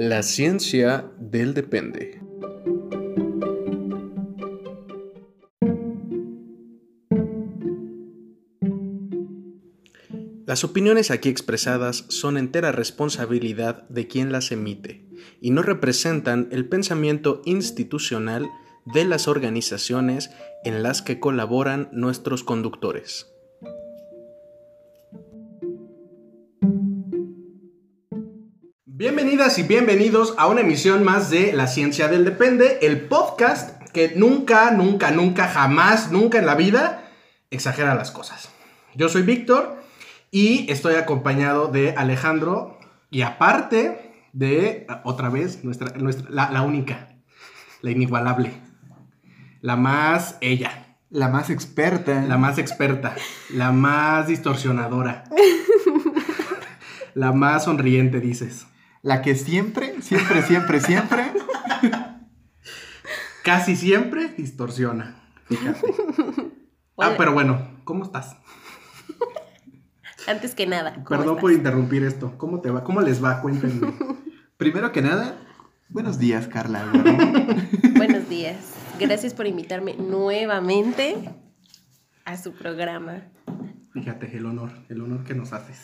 La ciencia del depende. Las opiniones aquí expresadas son entera responsabilidad de quien las emite y no representan el pensamiento institucional de las organizaciones en las que colaboran nuestros conductores. Bienvenidas y bienvenidos a una emisión más de La Ciencia del Depende, el podcast que nunca, nunca, nunca, jamás, nunca en la vida exagera las cosas. Yo soy Víctor y estoy acompañado de Alejandro y aparte de, otra vez, nuestra, nuestra, la, la única, la inigualable, la más ella. La más experta. La más experta, la más distorsionadora, la más sonriente, dices. La que siempre, siempre, siempre, siempre. Casi siempre distorsiona. Fíjate. Ah, pero bueno, ¿cómo estás? Antes que nada. ¿cómo Perdón estás? por interrumpir esto. ¿Cómo te va? ¿Cómo les va? Cuéntenme. Primero que nada, buenos días, Carla. Buenos días. Gracias por invitarme nuevamente a su programa. Fíjate, el honor, el honor que nos haces.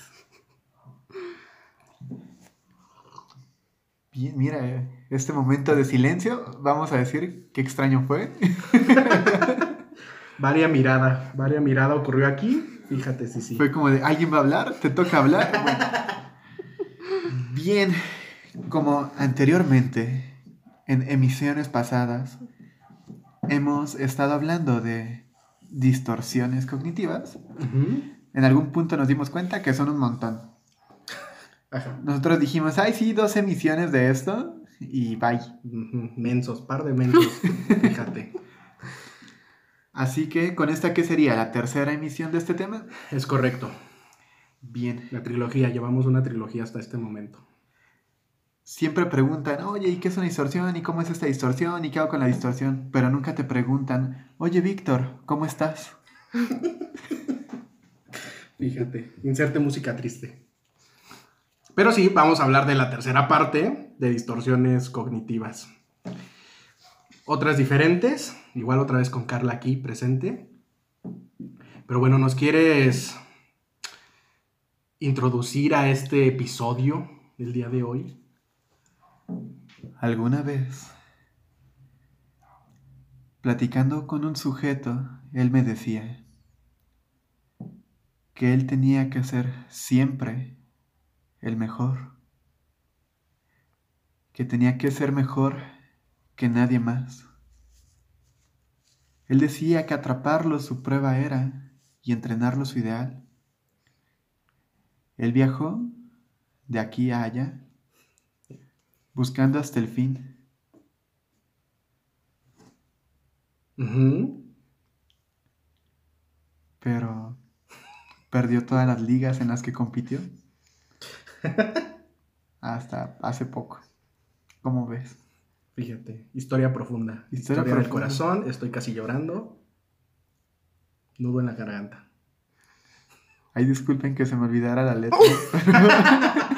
Mira, eh, este momento de silencio, vamos a decir qué extraño fue. Varia mirada, varia mirada ocurrió aquí. Fíjate, sí, sí. Fue como de, ¿alguien va a hablar? ¿Te toca hablar? Bueno. Bien, como anteriormente, en emisiones pasadas, hemos estado hablando de distorsiones cognitivas. En algún punto nos dimos cuenta que son un montón. Ajá. Nosotros dijimos, ay, sí, dos emisiones de esto y bye. Mensos, par de mensos. Fíjate. Así que, ¿con esta qué sería? ¿La tercera emisión de este tema? Es correcto. Bien. La trilogía, llevamos una trilogía hasta este momento. Siempre preguntan, oye, ¿y qué es una distorsión? ¿Y cómo es esta distorsión? ¿Y qué hago con la distorsión? Pero nunca te preguntan, oye, Víctor, ¿cómo estás? Fíjate, inserte música triste. Pero sí, vamos a hablar de la tercera parte de distorsiones cognitivas. Otras diferentes, igual otra vez con Carla aquí presente. Pero bueno, ¿nos quieres introducir a este episodio del día de hoy? ¿Alguna vez? Platicando con un sujeto, él me decía que él tenía que ser siempre el mejor, que tenía que ser mejor que nadie más. Él decía que atraparlo su prueba era y entrenarlo su ideal. Él viajó de aquí a allá buscando hasta el fin. Pero perdió todas las ligas en las que compitió. Hasta hace poco. ¿Cómo ves? Fíjate, historia profunda. Historia Historia, del profunda. corazón, estoy casi llorando. Nudo en la garganta. Ay, disculpen que se me olvidara la letra.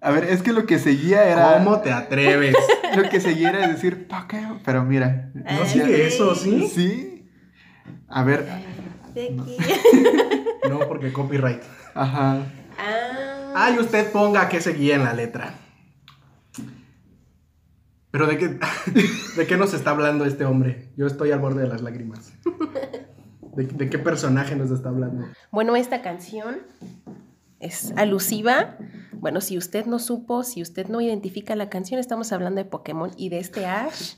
A ver, es que lo que seguía era. ¿Cómo te atreves? Lo que seguía era decir Pokémon. Pero mira. ¿No sigue eso, sí? Sí. A ver. De aquí. No, porque copyright. Ajá. Ah, Ay, usted ponga que seguía en la letra. Pero de qué, de qué nos está hablando este hombre? Yo estoy al borde de las lágrimas. ¿De, de qué personaje nos está hablando? Bueno, esta canción es alusiva. Bueno, si usted no supo, si usted no identifica la canción, estamos hablando de Pokémon y de este Ash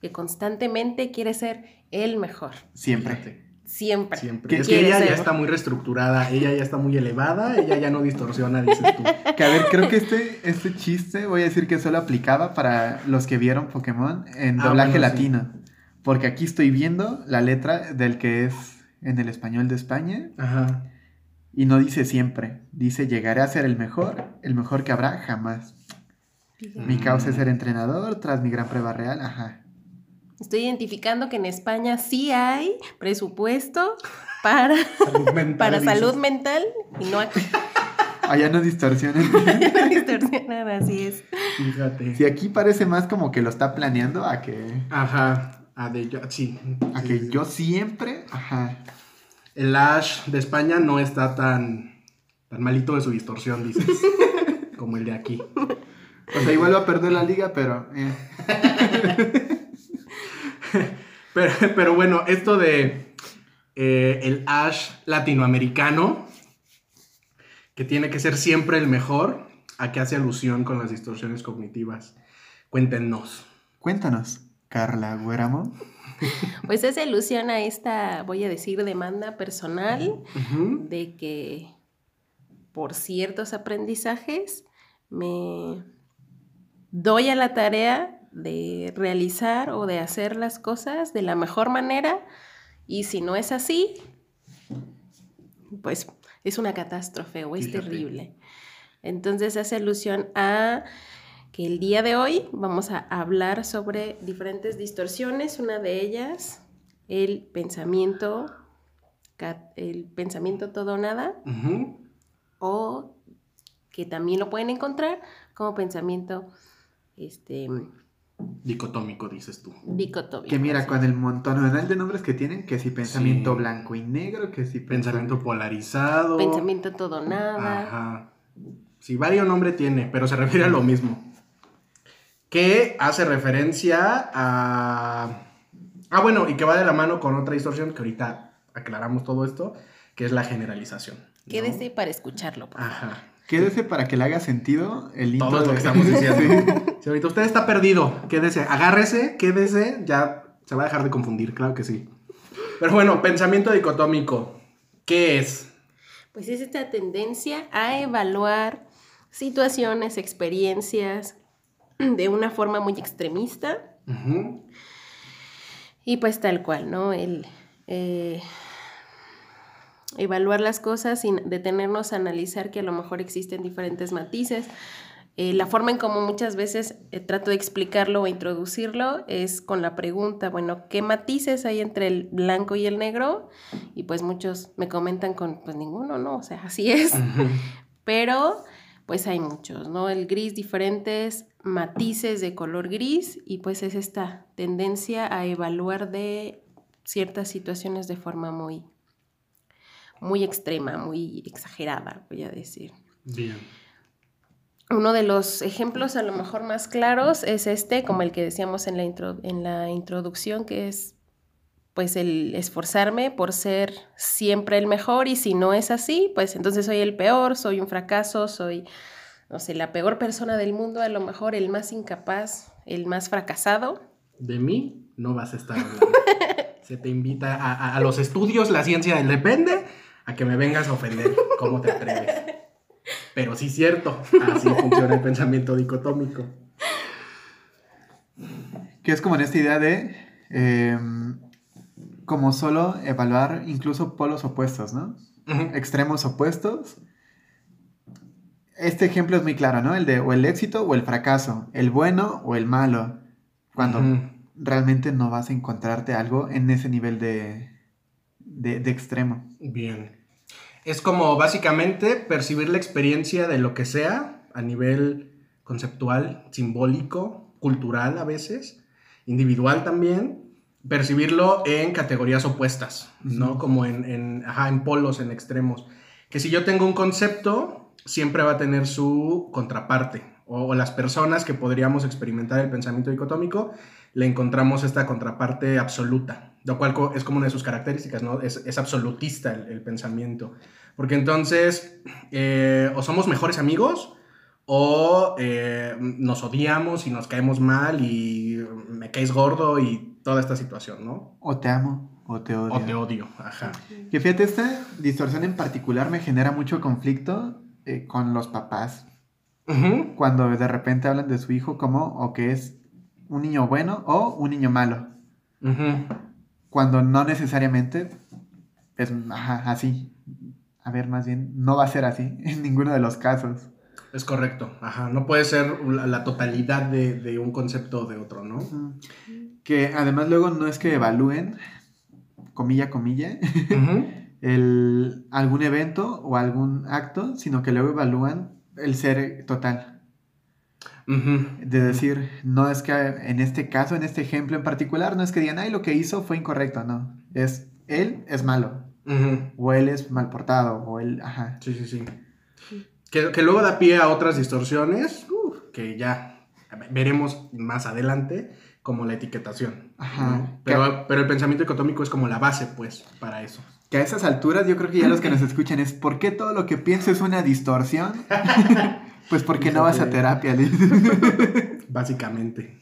que constantemente quiere ser el mejor. Siempre. Siempre. Siempre. ¿Qué Es que ella ya está muy reestructurada, ella ya está muy elevada, ella ya no distorsiona, dices tú. Que a ver, creo que este, este chiste voy a decir que solo aplicaba para los que vieron Pokémon en Ah, doblaje bueno, sí. latino. Porque aquí estoy viendo la letra del que es en el español de España Ajá. y no dice siempre. Dice llegaré a ser el mejor, el mejor que habrá jamás. Mi causa es ser entrenador tras mi gran prueba real. Ajá. Estoy identificando que en España sí hay presupuesto para, Salud mental, para salud mental y no aquí. Allá no distorsionen. Distorsionar, así es. Fíjate. Si aquí parece más como que lo está planeando a que, Ajá. Ah, de yo, sí. a Sí, que sí. yo siempre, ajá. El Ash de España no está tan, tan malito de su distorsión, dices. como el de aquí. O sea, igual va a perder la liga, pero eh, Pero, pero bueno, esto de eh, el Ash latinoamericano, que tiene que ser siempre el mejor, ¿a qué hace alusión con las distorsiones cognitivas? Cuéntenos. cuéntanos, Carla Guéramo. Pues es ilusión a esta, voy a decir, demanda personal de que por ciertos aprendizajes me doy a la tarea de realizar o de hacer las cosas de la mejor manera y si no es así, pues es una catástrofe o es Fíjate. terrible. Entonces hace alusión a que el día de hoy vamos a hablar sobre diferentes distorsiones, una de ellas el pensamiento, el pensamiento todo o nada, o que también lo pueden encontrar como pensamiento este, Dicotómico, dices tú. dicotómico. Que mira, con el montonal de nombres que tienen, que si pensamiento Sí. blanco y negro, que si Pensamiento polarizado. Pensamiento todo nada. Ajá. Sí, varios nombres tiene, pero se refiere a lo mismo. Que hace referencia a. Ah, bueno, y que va de la mano con otra distorsión, que ahorita aclaramos todo esto, que es la generalización. ¿no? Quédese para escucharlo. por favor. Ajá. Quédese para que le haga sentido el intro Todo lo que estamos diciendo. Ahorita usted está perdido, quédese, agárrese, quédese, ya se va a dejar de confundir, claro que sí. Pero bueno, pensamiento dicotómico. ¿Qué es? Pues es esta tendencia a evaluar situaciones, experiencias de una forma muy extremista y pues tal cual, ¿no? El eh, evaluar las cosas sin detenernos a analizar que a lo mejor existen diferentes matices. Eh, la forma en como muchas veces eh, trato de explicarlo o introducirlo es con la pregunta, bueno, ¿qué matices hay entre el blanco y el negro? Y pues muchos me comentan con, pues ninguno, ¿no? O sea, así es. Pero pues hay muchos, ¿no? El gris, diferentes matices de color gris y pues es esta tendencia a evaluar de ciertas situaciones de forma muy, muy extrema, muy exagerada, voy a decir. Bien. Uno de los ejemplos a lo mejor más claros es este, como el que decíamos en la, intro- en la introducción, que es pues el esforzarme por ser siempre el mejor y si no es así, pues entonces soy el peor, soy un fracaso, soy, no sé, la peor persona del mundo, a lo mejor el más incapaz, el más fracasado. De mí no vas a estar hablando. Se te invita a, a- a los estudios, la ciencia del depende, a que me vengas a ofender. ¿Cómo te atreves? Pero sí cierto, así funciona el pensamiento dicotómico. Que es como en esta idea de eh, como solo evaluar incluso polos opuestos, ¿no? Extremos opuestos. Este ejemplo es muy claro, ¿no? El de o el éxito o el fracaso, el bueno o el malo. Cuando realmente no vas a encontrarte algo en ese nivel de, de, de extremo. Bien. Es como básicamente percibir la experiencia de lo que sea a nivel conceptual, simbólico, cultural a veces, individual también, percibirlo en categorías opuestas, ¿no? Como en, en, ajá, en polos, en extremos. Que si yo tengo un concepto, siempre va a tener su contraparte. O, las personas que podríamos experimentar el pensamiento dicotómico, le encontramos esta contraparte absoluta, lo cual es como una de sus características, ¿no? Es, es absolutista el, el pensamiento. Porque entonces, eh, o somos mejores amigos, o eh, nos odiamos y nos caemos mal y me caes gordo y toda esta situación, ¿no? O te amo o te odio. O te odio, ajá. Que fíjate, esta distorsión en particular me genera mucho conflicto eh, con los papás. Cuando de repente hablan de su hijo como o que es un niño bueno o un niño malo. Cuando no necesariamente es ajá, así. A ver, más bien, no va a ser así en ninguno de los casos. Es correcto, ajá. No puede ser la, la totalidad de, de un concepto o de otro, ¿no? Que además luego no es que evalúen, comilla, comilla, el, algún evento o algún acto, sino que luego evalúan el ser total. De decir, no es que en este caso, en este ejemplo en particular, no es que digan, ay, lo que hizo fue incorrecto, no. Es, él es malo, o él es mal portado, o él, ajá. Sí, sí, sí. Que, que luego da pie a otras distorsiones uf, que ya veremos más adelante, como la etiquetación. Ajá. ¿no? Pero, pero el pensamiento dicotómico es como la base, pues, para eso. Que a esas alturas yo creo que ya los que nos escuchan es, ¿por qué todo lo que pienso es una distorsión? pues porque no vas a terapia, Liz. Básicamente.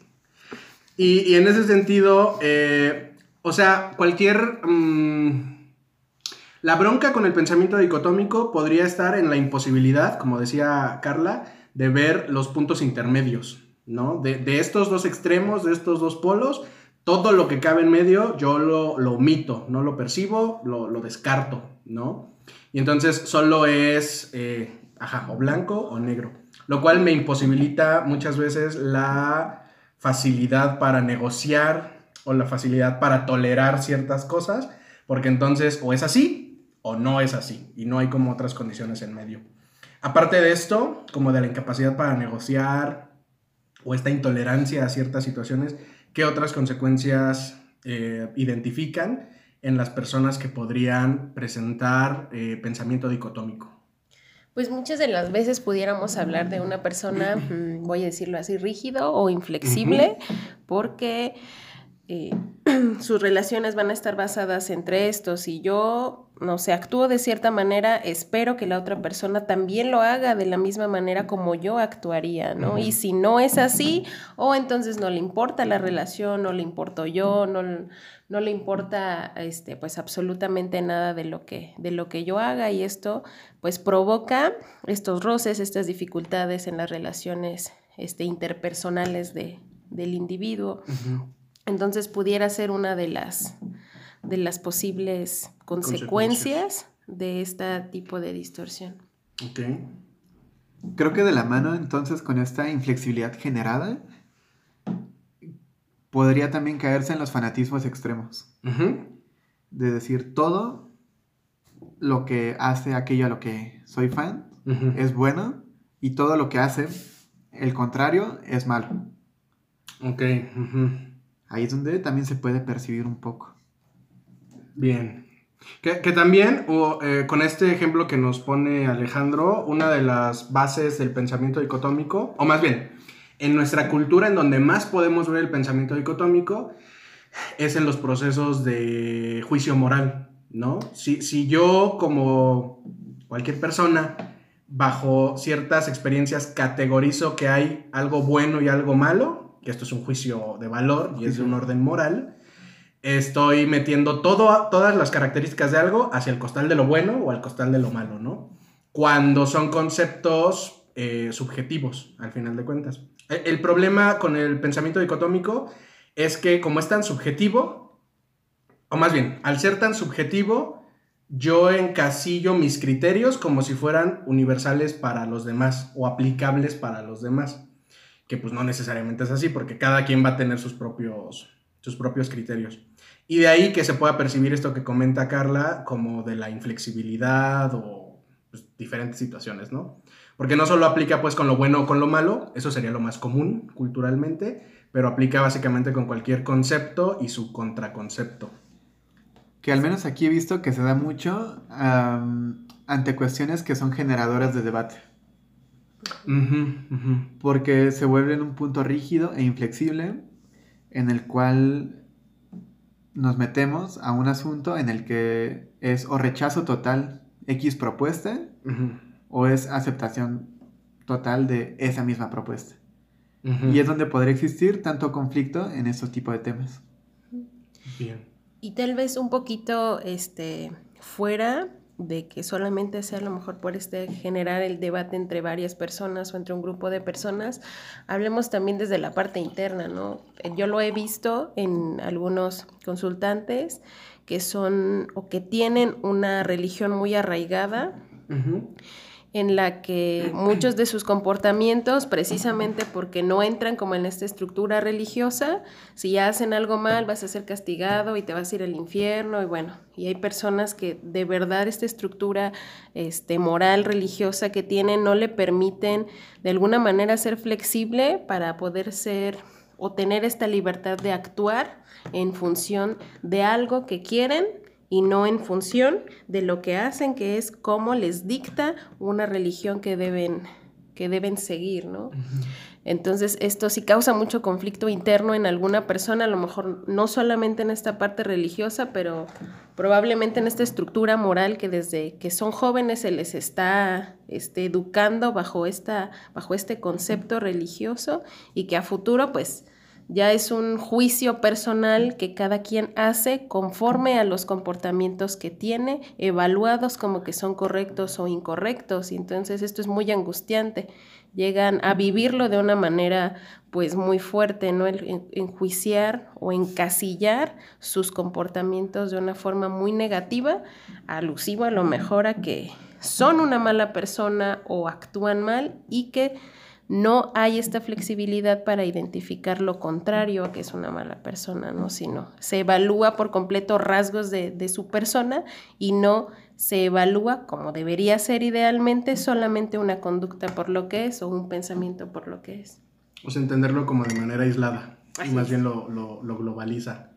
Y, y en ese sentido, eh, o sea, cualquier... mm, la bronca con el pensamiento dicotómico podría estar en la imposibilidad, como decía Carla, de ver los puntos intermedios, ¿no? De, de estos dos extremos, de estos dos polos, todo lo que cabe en medio yo lo, lo omito, no lo percibo, lo, lo descarto, ¿no? Y entonces solo es, eh, ajá, o blanco o negro, lo cual me imposibilita muchas veces la facilidad para negociar o la facilidad para tolerar ciertas cosas, porque entonces o es así o no es así, y no hay como otras condiciones en medio. Aparte de esto, como de la incapacidad para negociar o esta intolerancia a ciertas situaciones, ¿qué otras consecuencias eh, identifican en las personas que podrían presentar eh, pensamiento dicotómico? Pues muchas de las veces pudiéramos hablar de una persona, mm, voy a decirlo así, rígido o inflexible, porque eh, sus relaciones van a estar basadas entre estos. Si yo, no sé, actúo de cierta manera, espero que la otra persona también lo haga de la misma manera como yo actuaría, ¿no? Y si no es así, o entonces no le importa la relación, no le importo yo, no, no le importa este, pues absolutamente nada de lo, que, de lo que yo haga y esto pues provoca estos roces, estas dificultades en las relaciones este, interpersonales de, del individuo. Entonces pudiera ser una de las, de las posibles consecuencias de este tipo de distorsión. Ok. Creo que de la mano entonces con esta inflexibilidad generada, podría también caerse en los fanatismos extremos. De decir todo lo que hace aquello a lo que soy fan es bueno y todo lo que hace el contrario es malo. Ok. Ahí es donde también se puede percibir un poco. Bien. Que, también, o, eh, con este ejemplo que nos pone Alejandro, una de las bases del pensamiento dicotómico, o más bien, en nuestra cultura en donde más podemos ver el pensamiento dicotómico, es en los procesos de juicio moral, ¿no? Si, si yo, como cualquier persona, bajo ciertas experiencias categorizo que hay algo bueno y algo malo, que esto es un juicio de valor y es de un orden moral, estoy metiendo todo, todas las características de algo hacia el costal de lo bueno o al costal de lo malo, ¿no? Cuando son conceptos eh, subjetivos, al final de cuentas. El, el problema con el pensamiento dicotómico es que como es tan subjetivo, o más bien, al ser tan subjetivo, yo encasillo mis criterios como si fueran universales para los demás o aplicables para los demás. Que pues no necesariamente es así, porque cada quien va a tener sus propios, sus propios criterios. Y de ahí que se pueda percibir esto que comenta Carla como de la inflexibilidad o pues, diferentes situaciones, ¿no? Porque no solo aplica pues con lo bueno o con lo malo, eso sería lo más común culturalmente, pero aplica básicamente con cualquier concepto y su contraconcepto. Que al menos aquí he visto que se da mucho ante cuestiones que son generadoras de debate. Porque se vuelve en un punto rígido e inflexible en el cual nos metemos a un asunto en el que es o rechazo total X propuesta o es aceptación total de esa misma propuesta. Y es donde podría existir tanto conflicto en estos tipos de temas. Bien. Y tal vez un poquito este, fuera de que solamente sea a lo mejor por este generar el debate entre varias personas o entre un grupo de personas, hablemos también desde la parte interna, ¿no? Yo lo he visto en algunos consultantes que son o que tienen una religión muy arraigada en la que muchos de sus comportamientos, precisamente porque no entran como en esta estructura religiosa, si ya hacen algo mal vas a ser castigado y te vas a ir al infierno y bueno, y hay personas que de verdad esta estructura este, moral religiosa que tienen no le permiten de alguna manera ser flexible para poder ser o tener esta libertad de actuar en función de algo que quieren y no en función de lo que hacen, que es cómo les dicta una religión que deben, que deben seguir, ¿no? Entonces, esto sí causa mucho conflicto interno en alguna persona, a lo mejor no solamente en esta parte religiosa, pero probablemente en esta estructura moral que desde que son jóvenes se les está este, educando bajo, esta, bajo este concepto religioso y que a futuro, pues, ya es un juicio personal que cada quien hace conforme a los comportamientos que tiene, evaluados como que son correctos o incorrectos. Y entonces esto es muy angustiante. Llegan a vivirlo de una manera pues muy fuerte, ¿no? Enjuiciar o encasillar sus comportamientos de una forma muy negativa, alusivo a lo mejor a que son una mala persona o actúan mal y que no hay esta flexibilidad para identificar lo contrario a que es una mala persona, ¿no? Sino se evalúa por completo rasgos de, su persona y no se evalúa como debería ser idealmente solamente una conducta por lo que es o un pensamiento por lo que es. O sea, entenderlo como de manera aislada y más bien lo, globaliza.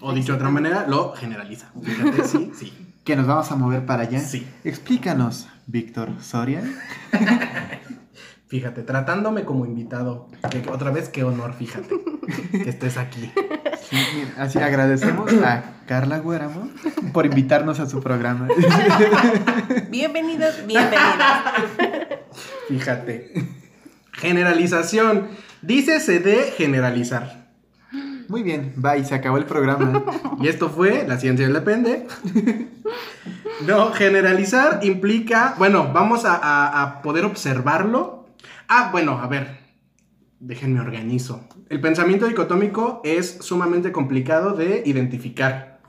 O dicho de otra manera, lo generaliza. Fíjate, sí, sí. Que nos vamos a mover para allá. Sí. Explícanos, Víctor Soria. Fíjate, tratándome como invitado. otra vez, qué honor, fíjate, que estés aquí. así agradecemos a Carla Guéramo por invitarnos a su programa. Bienvenidos, bienvenidos. Fíjate. Generalización. Dícese de generalizar. Muy bien, bye, se acabó el programa. Y esto fue La Ciencia Depende. No, generalizar implica, bueno, vamos a poder observarlo Ah, bueno, a ver, déjenme organizo. El pensamiento dicotómico es sumamente complicado de identificar,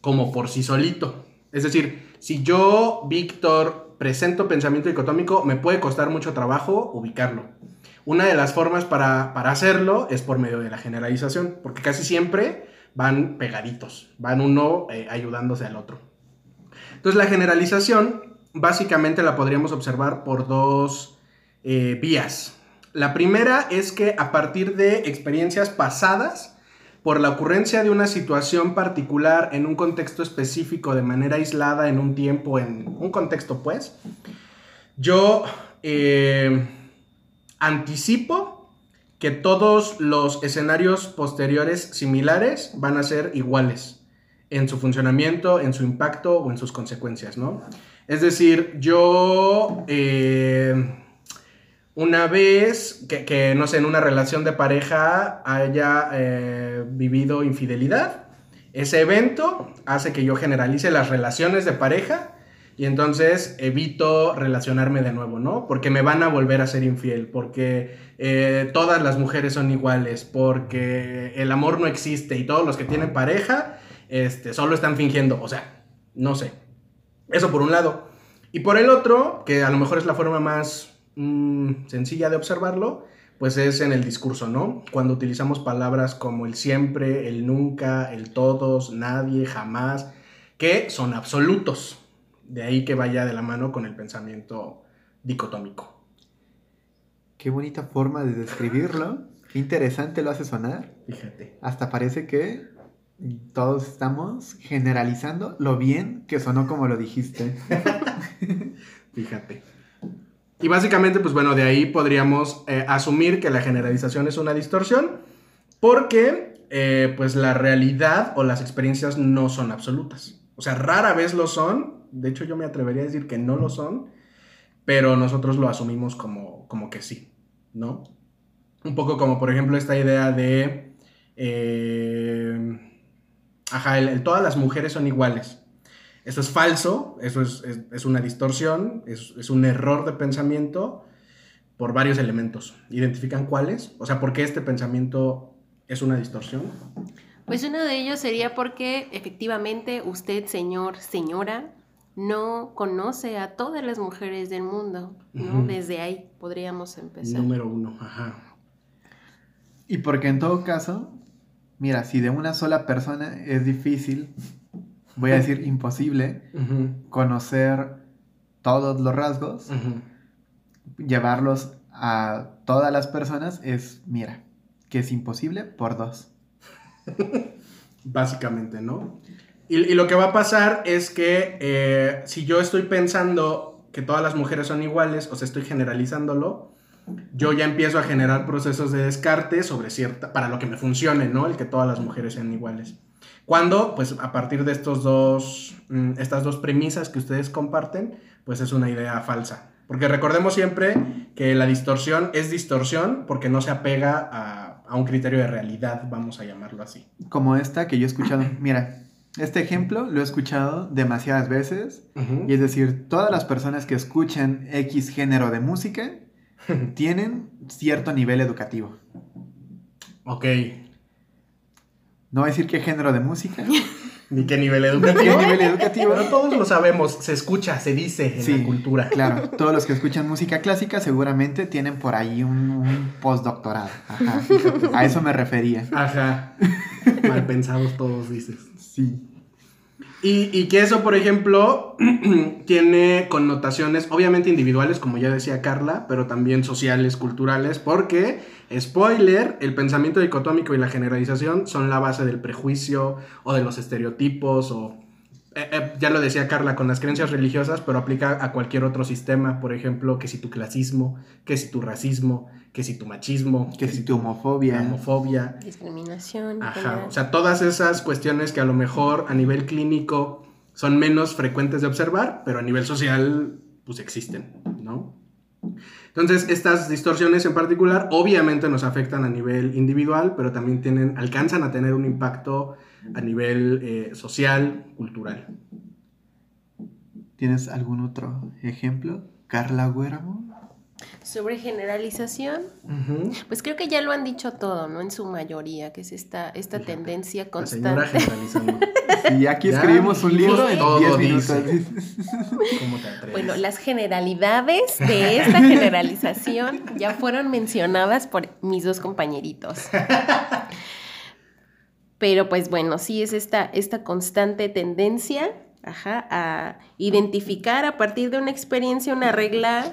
como por sí solito. Es decir, si yo, Víctor, presento pensamiento dicotómico, me puede costar mucho trabajo ubicarlo. Una de las formas para, hacerlo es por medio de la generalización, porque casi siempre van pegaditos, van uno eh, ayudándose al otro. Entonces la generalización básicamente la podríamos observar por dos eh, vías. La primera es que a partir de experiencias pasadas, por la ocurrencia de una situación particular en un contexto específico, de manera aislada, en un tiempo, en un contexto, pues, yo eh, anticipo que todos los escenarios posteriores similares van a ser iguales en su funcionamiento, en su impacto o en sus consecuencias, ¿no? Es decir, yo... Eh, una vez que, no sé, en una relación de pareja haya eh, vivido infidelidad, ese evento hace que yo generalice las relaciones de pareja y entonces evito relacionarme de nuevo, ¿no? Porque me van a volver a ser infiel, porque eh, todas las mujeres son iguales, porque el amor no existe y todos los que tienen pareja este, solo están fingiendo, o sea, no sé. Eso por un lado. Y por el otro, que a lo mejor es la forma más Mm, sencilla de observarlo, pues es en el discurso, ¿no? Cuando utilizamos palabras como el siempre, el nunca, el todos, nadie, jamás, que son absolutos. De ahí que vaya de la mano con el pensamiento dicotómico. Qué bonita forma de describirlo. Qué interesante lo hace sonar. Fíjate. Hasta parece que todos estamos generalizando lo bien que sonó como lo dijiste. Fíjate. Y básicamente, pues bueno, de ahí podríamos eh, asumir que la generalización es una distorsión porque eh, pues la realidad o las experiencias no son absolutas. O sea, rara vez lo son. De hecho, yo me atrevería a decir que no lo son, pero nosotros lo asumimos como, como que sí, ¿no? Un poco como, por ejemplo, esta idea de... Eh, ajá, todas las mujeres son iguales. Eso es falso, eso es, una distorsión, es, un error de pensamiento por varios elementos. ¿Identifican cuáles? O sea, ¿por qué este pensamiento es una distorsión? Pues uno de ellos sería porque efectivamente usted, señor, señora, no conoce a todas las mujeres del mundo, ¿no? Desde ahí podríamos empezar. Número uno, ajá. Y porque en todo caso, mira, si de una sola persona es difícil, voy a decir imposible, conocer todos los rasgos, llevarlos a todas las personas es, mira, que es imposible por dos. Básicamente, ¿no? Y, y lo que va a pasar es que eh, si yo estoy pensando que todas las mujeres son iguales, o sea, estoy generalizándolo, yo ya empiezo a generar procesos de descarte sobre cierta, para lo que me funcione, ¿no? El que todas las mujeres sean iguales. Cuando, pues a partir de estos dos, mm, estas dos premisas que ustedes comparten, pues es una idea falsa. Porque recordemos siempre que la distorsión es distorsión porque no se apega a, a un criterio de realidad, vamos a llamarlo así. Como esta que yo he escuchado, mira, este ejemplo lo he escuchado demasiadas veces, y es decir, todas las personas que escuchan X género de música tienen cierto nivel educativo. Ok. No voy a decir qué género de música, Ni qué nivel educativo. nivel educativo. Pero todos lo sabemos, se escucha, se dice en Sí, la cultura. Claro, todos los que escuchan música clásica seguramente tienen por ahí un, un postdoctorado. Ajá, a eso me refería. Ajá. Mal pensados todos, dices. Sí. Y, que eso, por ejemplo, tiene connotaciones obviamente individuales, como ya decía Carla, pero también sociales, culturales, porque, spoiler, el pensamiento dicotómico y la generalización son la base del prejuicio o de los estereotipos o... eh, eh, ya lo decía Carla, con las creencias religiosas, pero aplica a cualquier otro sistema, por ejemplo, que si tu clasismo, que si tu racismo, que si tu machismo, Que si tu homofobia. homofobia, Discriminación. Ajá, general. o sea, todas esas cuestiones que a lo mejor a nivel clínico son menos frecuentes de observar, pero a nivel social, pues existen, ¿no? Entonces, estas distorsiones en particular obviamente nos afectan a nivel individual, pero también tienen, alcanzan a tener un impacto a nivel eh, social, cultural. ¿Tienes algún otro ejemplo? Carla Huéramo. Sobre generalización, pues creo que ya lo han dicho todo, ¿no? En su mayoría, que es esta, esta Fíjate, tendencia La constante. generalizando. Y aquí Ya escribimos un libro en todo 10 minutos. ¿Cómo te atreves? Bueno, las generalidades de esta generalización ya fueron mencionadas por mis dos compañeritos. Pero pues bueno, sí es esta, esta constante tendencia ajá, a identificar a partir de una experiencia una regla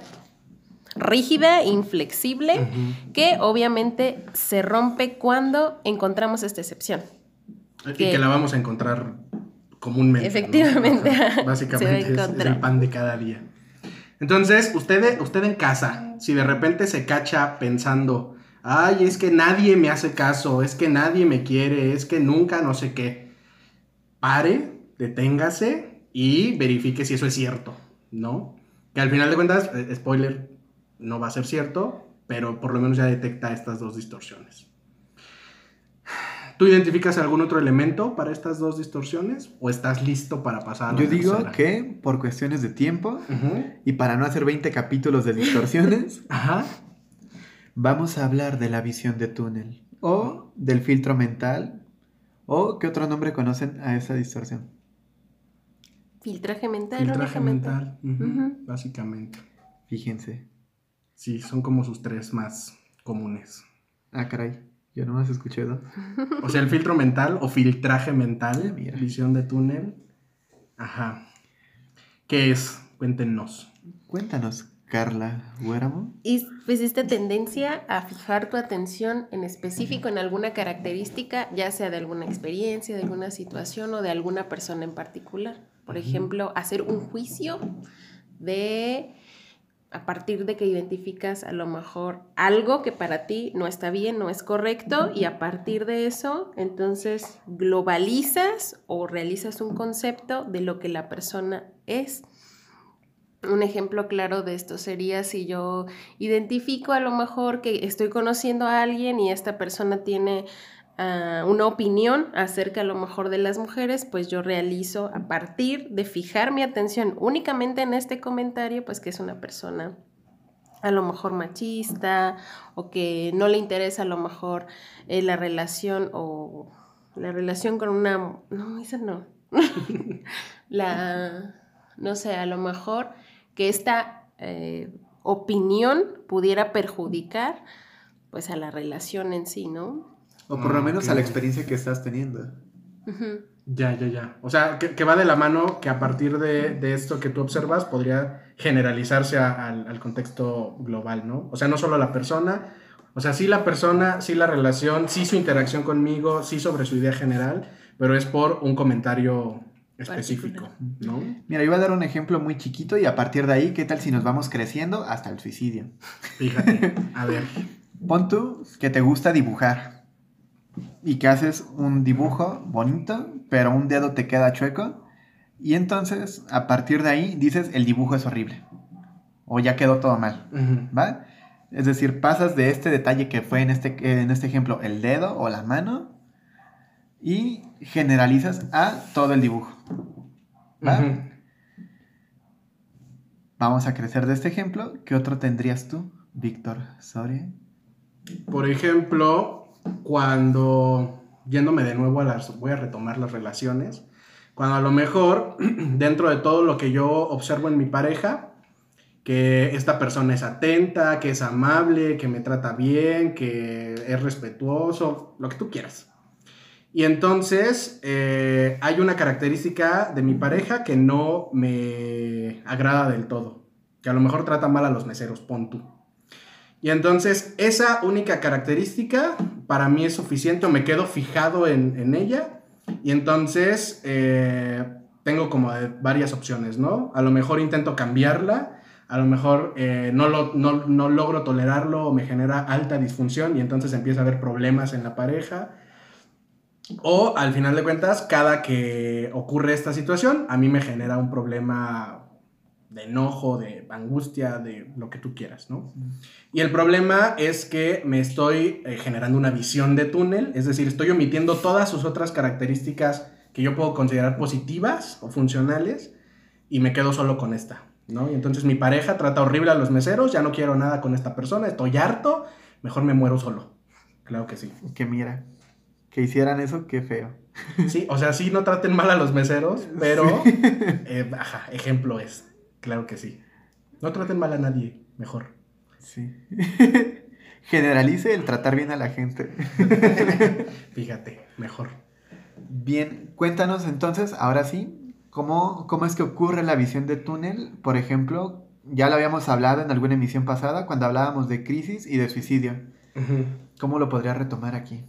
rígida, inflexible, que obviamente se rompe cuando encontramos esta excepción. Y que- que la vamos a encontrar comúnmente. Efectivamente, Básicamente es- el pan de cada día. Entonces, usted, usted en casa, si de repente se cacha pensando, ay, es que nadie me hace caso, es que nadie me quiere, es que nunca no sé qué, pare, deténgase y verifique si eso es cierto, ¿no? Que al final de cuentas, eh, spoiler, no va a ser cierto, pero por lo menos ya detecta estas dos distorsiones. ¿Tú identificas algún otro elemento para estas dos distorsiones? ¿O estás listo para pasar a la Yo digo tercera? que por cuestiones de tiempo y para no hacer 20 capítulos de distorsiones, Ajá. Vamos a hablar de la visión de túnel o del filtro mental o qué otro nombre conocen a esa distorsión. Filtraje mental. Filtraje mental. Básicamente. Fíjense. Sí, son como sus tres más comunes. Ah, caray. Yo nomás escuché dos. O sea, el filtro mental o filtraje Ah, mental, mira. visión de túnel. Ajá. ¿Qué es? Cuéntenos. Cuéntanos, Carla Huéramo. Y pues esta tendencia a fijar tu atención en específico en alguna característica, ya sea de alguna experiencia, de alguna situación o de alguna persona en particular. Por ejemplo, hacer un juicio de a partir de que identificas a lo mejor algo que para ti no está bien, no es correcto, y a partir de eso, entonces globalizas o realizas un concepto de lo que la persona es. Un ejemplo claro de esto sería si yo identifico a lo mejor que estoy conociendo a alguien y esta persona tiene ah, una opinión acerca a lo mejor de las mujeres, pues yo realizo a partir de fijar mi atención únicamente en este comentario, pues que es una persona a lo mejor machista o que no le interesa a lo mejor eh, la relación o la relación con una... No, esa no. la... no sé, a lo mejor que esta eh, opinión pudiera perjudicar pues a la relación en sí, ¿no? O por lo Ah, menos a la experiencia que estás teniendo. Ya, ya, ya. O sea, que, que va de la mano que a partir de, de esto que tú observas podría generalizarse a- al, al contexto global, ¿no? O sea, no solo a la persona, o sea, sí la persona, sí la relación, sí su interacción conmigo, sí sobre su idea general, pero es por un comentario específico, ¿no? Mira, iba a dar un ejemplo muy chiquito y a partir de ahí, ¿qué tal si nos vamos creciendo hasta el suicidio? Fíjate, a ver. Pon tú que te gusta dibujar y que haces un dibujo bonito, pero un dedo te queda chueco y entonces a partir de ahí dices el dibujo es horrible o ya quedó todo mal. ¿va? Es decir, pasas de este detalle que fue en este, en este ejemplo el dedo o la mano y generalizas a todo el dibujo. Vamos a crecer de este ejemplo. ¿Qué otro tendrías tú, Víctor Soria? Por ejemplo, cuando, yéndome de nuevo a las, voy a retomar las relaciones, cuando a lo mejor dentro de todo lo que yo observo en mi pareja, que esta persona es atenta, que es amable, que me trata bien, que es respetuoso, lo que tú quieras. Y entonces eh, hay una característica de mi pareja que no me agrada del todo, que a lo mejor trata mal a los meseros, pon tú. Y entonces esa única característica para mí es suficiente, me quedo fijado en, en ella. Y entonces eh, tengo como varias opciones, ¿no? A lo mejor intento cambiarla, a lo mejor eh, no, lo, no, no logro tolerarlo o me genera alta disfunción y entonces empieza a haber problemas en la pareja. O al final de cuentas, cada que ocurre esta situación, a mí me genera un problema de enojo, de angustia, de lo que tú quieras, ¿no? Y el problema es que me estoy eh, generando una visión de túnel, es decir, estoy omitiendo todas sus otras características que yo puedo considerar positivas o funcionales y me quedo solo con esta, ¿no? Y entonces mi pareja trata horrible a los meseros, ya no quiero nada con esta persona, estoy harto, mejor me muero solo. Claro que sí. Que mira, que hicieran eso, qué feo. Sí, o sea, sí, no traten mal a los meseros, pero, eh, ajá, ejemplo es, claro que sí. No traten mal a nadie, mejor. Sí. Generalice el tratar bien a la gente. Fíjate, mejor. Bien, cuéntanos entonces, ahora sí, ¿cómo, cómo es que ocurre la visión de túnel? Por ejemplo, ya lo habíamos hablado en alguna emisión pasada cuando hablábamos de crisis y de suicidio. ¿Cómo lo podría retomar aquí?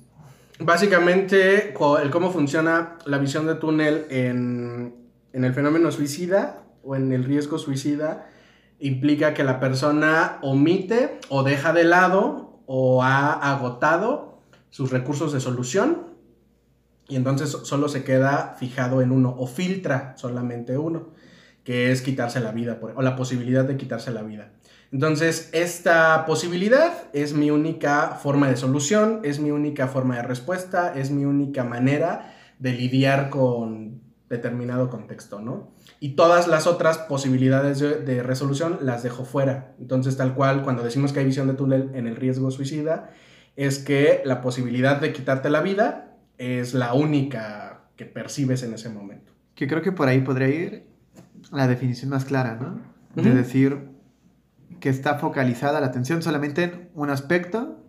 Básicamente, el cómo funciona la visión de túnel en, en el fenómeno suicida o en el riesgo suicida implica que la persona omite o deja de lado o ha agotado sus recursos de solución y entonces solo se queda fijado en uno o filtra solamente uno, que es quitarse la vida o la posibilidad de quitarse la vida. Entonces, esta posibilidad es mi única forma de solución, es mi única forma de respuesta, es mi única manera de lidiar con determinado contexto, ¿no? Y todas las otras posibilidades de, de resolución las dejo fuera. Entonces, tal cual, cuando decimos que hay visión de túnel en el riesgo suicida, es que la posibilidad de quitarte la vida es la única que percibes en ese momento. Que creo que por ahí podría ir la definición más clara, ¿no? De decir que está focalizada la atención solamente en un aspecto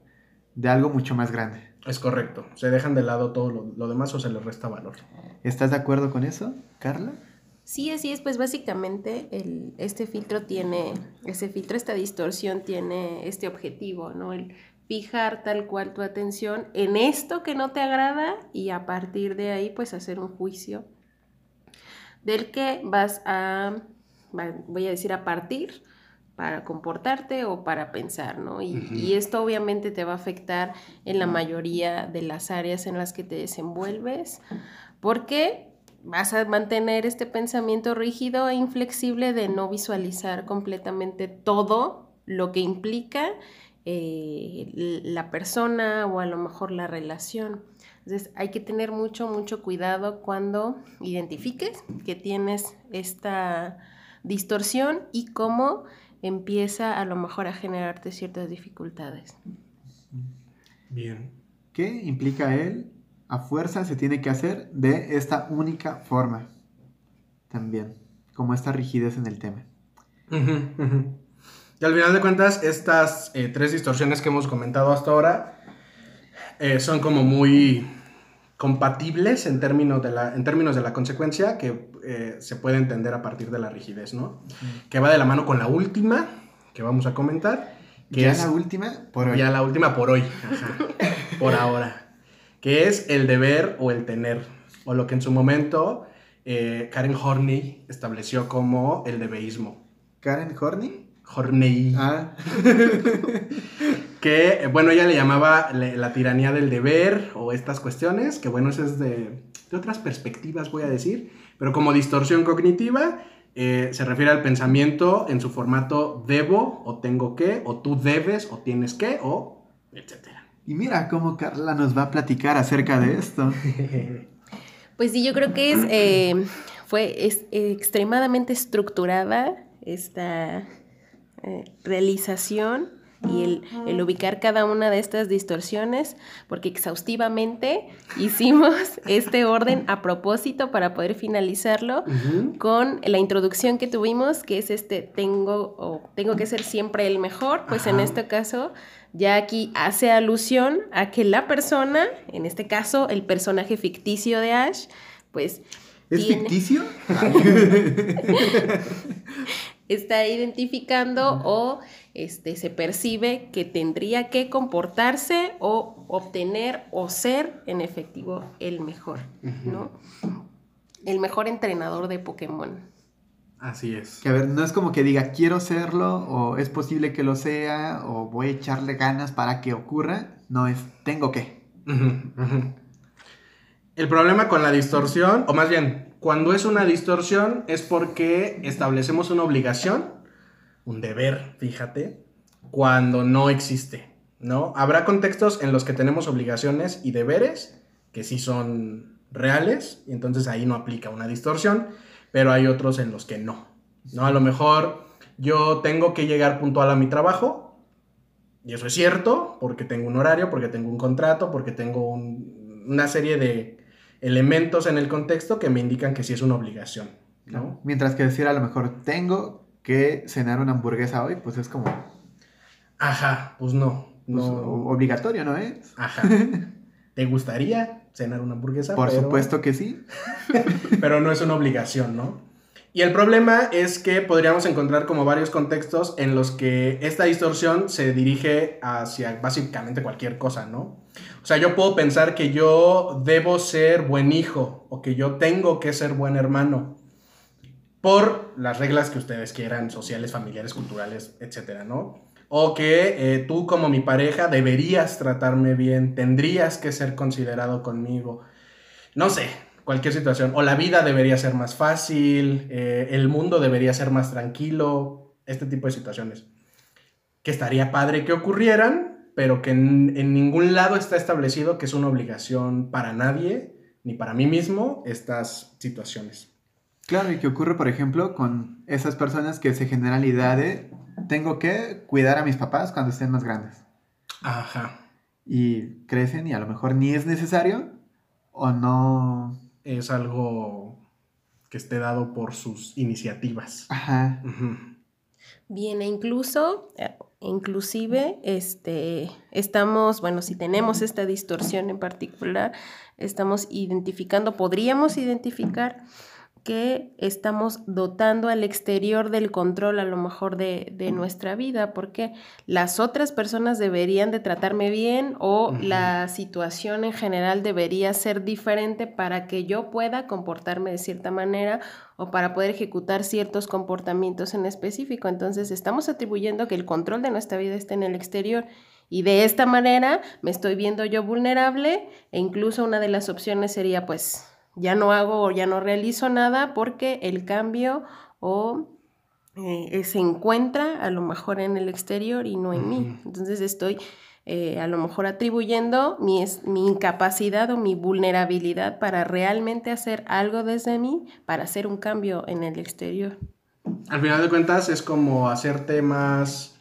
de algo mucho más grande. Es correcto. Se dejan de lado todo lo, lo demás o se les resta valor. ¿Estás de acuerdo con eso, Carla? Sí, así es, pues básicamente el, este filtro tiene, ese filtro, esta distorsión tiene este objetivo, ¿no? El fijar tal cual tu atención en esto que no te agrada y a partir de ahí pues hacer un juicio del que vas a, voy a decir a partir para comportarte o para pensar, ¿no? Y, esto obviamente te va a afectar en la mayoría de las áreas en las que te desenvuelves, porque vas a mantener este pensamiento rígido e inflexible de no visualizar completamente todo lo que implica eh, la persona o a lo mejor la relación. Entonces hay que tener mucho, mucho cuidado cuando identifiques que tienes esta distorsión y cómo empieza a lo mejor a generarte ciertas dificultades. Bien. ¿Qué implica él? A fuerza se tiene que hacer de esta única forma. También. como esta rigidez en el tema. Y al final de cuentas, estas eh, tres distorsiones que hemos comentado hasta ahora eh, son como muy compatibles en términos de la, en términos de la consecuencia que eh, se puede entender a partir de la rigidez, ¿no? Que va de la mano con la última que vamos a comentar, que ya es la última, por hoy. ya la última por hoy, ajá, por ahora, que es el deber o el tener, o lo que en su momento eh, Karen Horney estableció como el debeísmo. Karen Horney. Horney. Ah, Que, bueno, ella le llamaba le- la tiranía del deber o estas cuestiones, que bueno, eso es de, de otras perspectivas, voy a decir, pero como distorsión cognitiva eh, se refiere al pensamiento en su formato debo o tengo que, o tú debes o tienes que, o etcétera. y mira cómo Carla nos va a platicar acerca de esto. Pues sí, yo creo que es, eh, fue es, eh, extremadamente estructurada esta eh, realización y el, el ubicar cada una de estas distorsiones, porque exhaustivamente hicimos este orden a propósito para poder finalizarlo Ujú. con la introducción que tuvimos, que es este tengo o tengo que ser siempre el mejor, pues en Ajá. este caso ya aquí hace alusión a que la persona, en este caso el personaje ficticio de Ash, pues ¿Es tiene- ficticio? está identificando o este, se percibe que tendría que comportarse o obtener o ser en efectivo el mejor, ¿no? El mejor entrenador de Pokémon. Así es. Que a ver, no es como que diga quiero serlo o es posible que lo sea o voy a echarle ganas para que ocurra. No es tengo que. El problema con la distorsión, o más bien, cuando es una distorsión es porque establecemos una obligación, un deber, fíjate, cuando no existe, ¿no? Habrá contextos en los que tenemos obligaciones y deberes que sí son reales, y entonces ahí no aplica una distorsión, pero hay otros en los que no, ¿no? A lo mejor yo tengo que llegar puntual a mi trabajo, y eso es cierto, porque tengo un horario, porque tengo un contrato, porque tengo un- una serie de elementos en el contexto que me indican que sí es una obligación, ¿no? Mientras que decir a lo mejor tengo que cenar una hamburguesa hoy, pues es como Ajá, pues no, pues, no, o- obligatorio, ¿no es? ajá. ¿Te gustaría cenar una hamburguesa? Por Pero- supuesto que sí. pero no es una obligación, ¿no? Y el problema es que podríamos encontrar como varios contextos en los que esta distorsión se dirige hacia básicamente cualquier cosa, ¿no? O sea, yo puedo pensar que yo debo ser buen hijo o que yo tengo que ser buen hermano por las reglas que ustedes quieran, sociales, familiares, culturales, etcétera, ¿no? O que eh, tú como mi pareja deberías tratarme bien, tendrías que ser considerado conmigo. No sé, cualquier situación. O la vida debería ser más fácil, eh, el mundo debería ser más tranquilo, este tipo de situaciones. Que estaría padre que ocurrieran, pero que en, en ningún lado está establecido que es una obligación para nadie, ni para mí mismo, estas situaciones. Claro, y que ocurre, por ejemplo, con esas personas que se generan la idea de tengo que cuidar a mis papás cuando estén más grandes. Ajá. Y crecen y a lo mejor ni es necesario o no. Es algo que esté dado por sus iniciativas. Ajá. Ujú. Bien, e incluso, eh, inclusive, este, estamos, bueno, si tenemos esta distorsión en particular, estamos identificando, podríamos identificar que estamos dotando al exterior del control a lo mejor de, de nuestra vida, porque las otras personas deberían de tratarme bien o la situación en general debería ser diferente para que yo pueda comportarme de cierta manera o para poder ejecutar ciertos comportamientos en específico. Entonces estamos atribuyendo que el control de nuestra vida está en el exterior y de esta manera me estoy viendo yo vulnerable e incluso una de las opciones sería pues ya no hago o ya no realizo nada porque el cambio o eh, se encuentra a lo mejor en el exterior y no en mí. Entonces estoy eh, a lo mejor atribuyendo mi, es- mi incapacidad o mi vulnerabilidad para realmente hacer algo desde mí, para hacer un cambio en el exterior. Al final de cuentas es como hacerte más,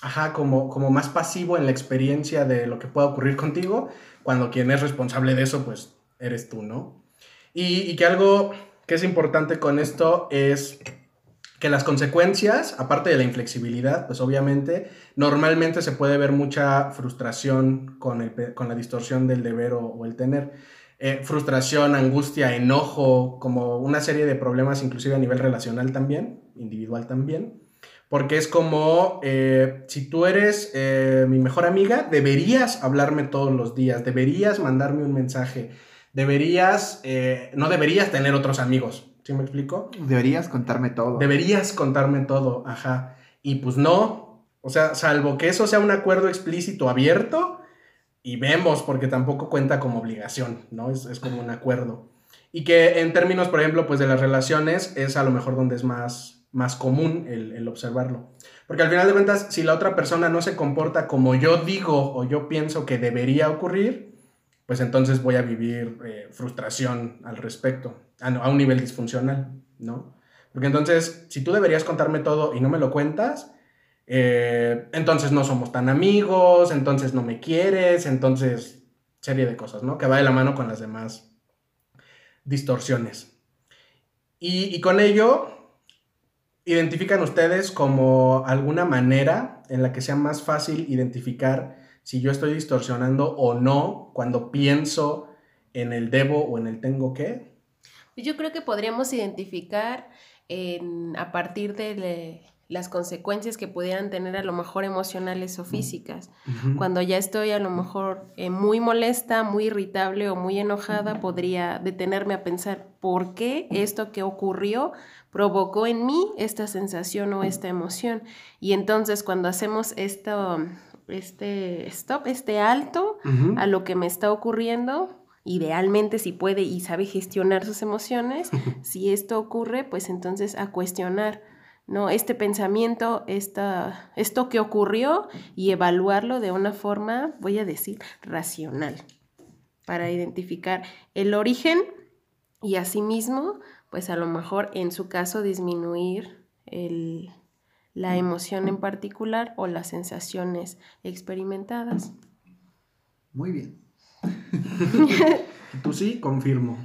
ajá, como, como más pasivo en la experiencia de lo que pueda ocurrir contigo, cuando quien es responsable de eso, pues eres tú, ¿no? Y, que algo que que es importante con esto es que las consecuencias, aparte de la inflexibilidad, pues obviamente, normalmente se puede ver mucha frustración con, el, con la distorsión del deber o, el tener. Eh, frustración, angustia, enojo, como una serie de problemas inclusive a nivel relacional también, individual también. Porque es como, eh, si tú eres eh, mi mejor amiga, deberías hablarme todos los días, deberías mandarme un mensaje, deberías, no deberías tener otros amigos, ¿Sí me explico? Deberías contarme todo. Deberías contarme todo, ajá. Y pues no. O sea, salvo que eso sea un acuerdo explícito abierto, y vemos, porque tampoco cuenta como obligación, ¿no? Es, como un acuerdo. Y que en términos, por ejemplo, pues de las relaciones, es a lo mejor donde es más, más común el, el observarlo. Porque al final de cuentas, si la otra persona no se comporta como yo digo o yo pienso que debería ocurrir, pues entonces voy a vivir eh, frustración al respecto, a, un nivel disfuncional, ¿no? Porque entonces, si tú deberías contarme todo y no me lo cuentas, eh, entonces no somos tan amigos, entonces no me quieres, entonces serie de cosas, ¿no? Que va de la mano con las demás distorsiones. Y, y con ello, identifican ustedes como alguna manera en la que sea más fácil identificar si yo estoy distorsionando o no cuando pienso en el debo o en el tengo que? Yo creo que podríamos identificar a partir de las consecuencias que pudieran tener a lo mejor emocionales o físicas. Cuando ya estoy a lo mejor eh, muy molesta, muy irritable o muy enojada, podría detenerme a pensar por qué esto que ocurrió provocó en mí esta sensación o esta emoción. Y entonces cuando hacemos esto, este stop, este alto a lo que me está ocurriendo, idealmente si puede y sabe gestionar sus emociones, si esto ocurre, pues entonces a cuestionar, ¿no? Este pensamiento, esta, esto que ocurrió y evaluarlo de una forma, voy a decir, racional, para identificar el origen y asimismo, pues a lo mejor en su caso disminuir el, la emoción en particular o las sensaciones experimentadas. Muy bien. Tú sí, confirmo.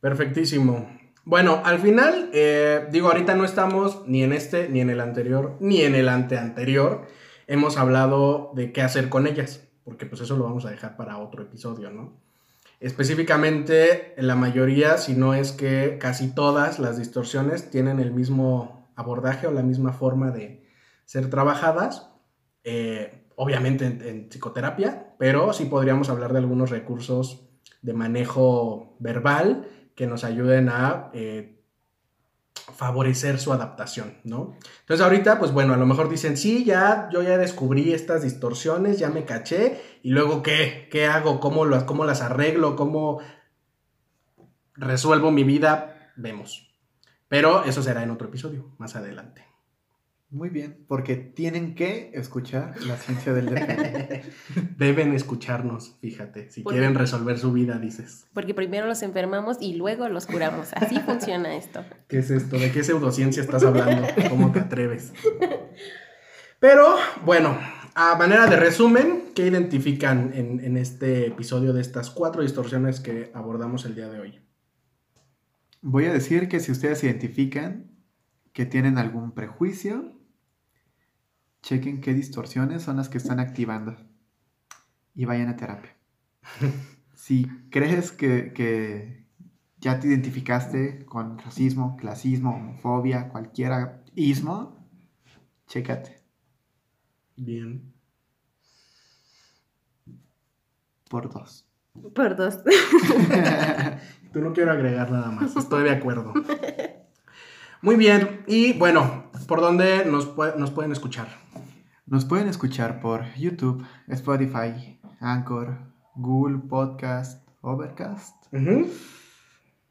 Perfectísimo. Bueno, al final, eh, digo, ahorita no estamos ni en este, ni en el anterior, ni en el anteanterior. Hemos hablado de qué hacer con ellas, porque pues eso lo vamos a dejar para otro episodio, ¿no? Específicamente, la mayoría, si no es que casi todas las distorsiones tienen el mismo abordaje o la misma forma de ser trabajadas, eh, obviamente en, psicoterapia, pero sí podríamos hablar de algunos recursos de manejo verbal que nos ayuden a eh, favorecer su adaptación, ¿no? Entonces ahorita, pues bueno, a lo mejor dicen, sí, ya, yo ya descubrí estas distorsiones, ya me caché, y luego, ¿qué? ¿Qué hago? ¿Cómo, cómo las arreglo? ¿Cómo resuelvo mi vida? Vemos. Pero eso será en otro episodio, más adelante. Muy bien, porque tienen que escuchar la ciencia del depende. Deben escucharnos, fíjate, si quieren resolver su vida, dices. Porque primero los enfermamos y luego los curamos. Así funciona esto. ¿Qué es esto? ¿De qué pseudociencia estás hablando? ¿Cómo te atreves? Pero, bueno, a manera de resumen, ¿qué identifican en, en este episodio de estas cuatro distorsiones que abordamos el día de hoy? Voy a decir que si ustedes identifican que tienen algún prejuicio, chequen qué distorsiones son las que están activando y vayan a terapia. si crees que, ya te identificaste con racismo, clasismo, homofobia, cualquier ismo, chécate. Bien. Por dos. Por dos. Tú no quiero agregar nada más, estoy de acuerdo. Muy bien, y bueno, ¿por dónde nos, nos pueden escuchar? Nos pueden escuchar por YouTube, Spotify, Anchor, Google Podcast, Overcast.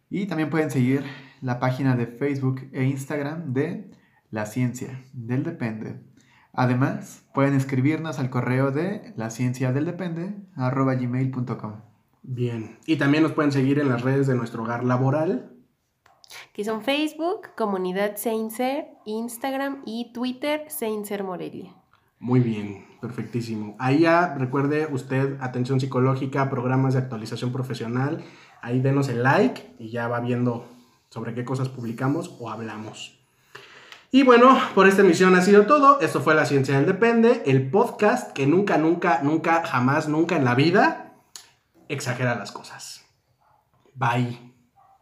Y también pueden seguir la página de Facebook e Instagram de La Ciencia del Depende. Además, pueden escribirnos al correo de la ciencia del depende gmail.com. Bien. Y también nos pueden seguir en las redes de nuestro hogar laboral. Que son Facebook, Comunidad Seinser, Instagram y Twitter Seinser Morelia. Muy bien, perfectísimo. Ahí ya recuerde usted atención psicológica, programas de actualización profesional, Ahí denos el like y ya va viendo sobre qué cosas publicamos o hablamos. Y bueno, por esta emisión ha sido todo. Esto fue La Ciencia del Depende, el podcast que nunca, nunca, nunca, jamás, nunca en la vida exagera las cosas. Bye.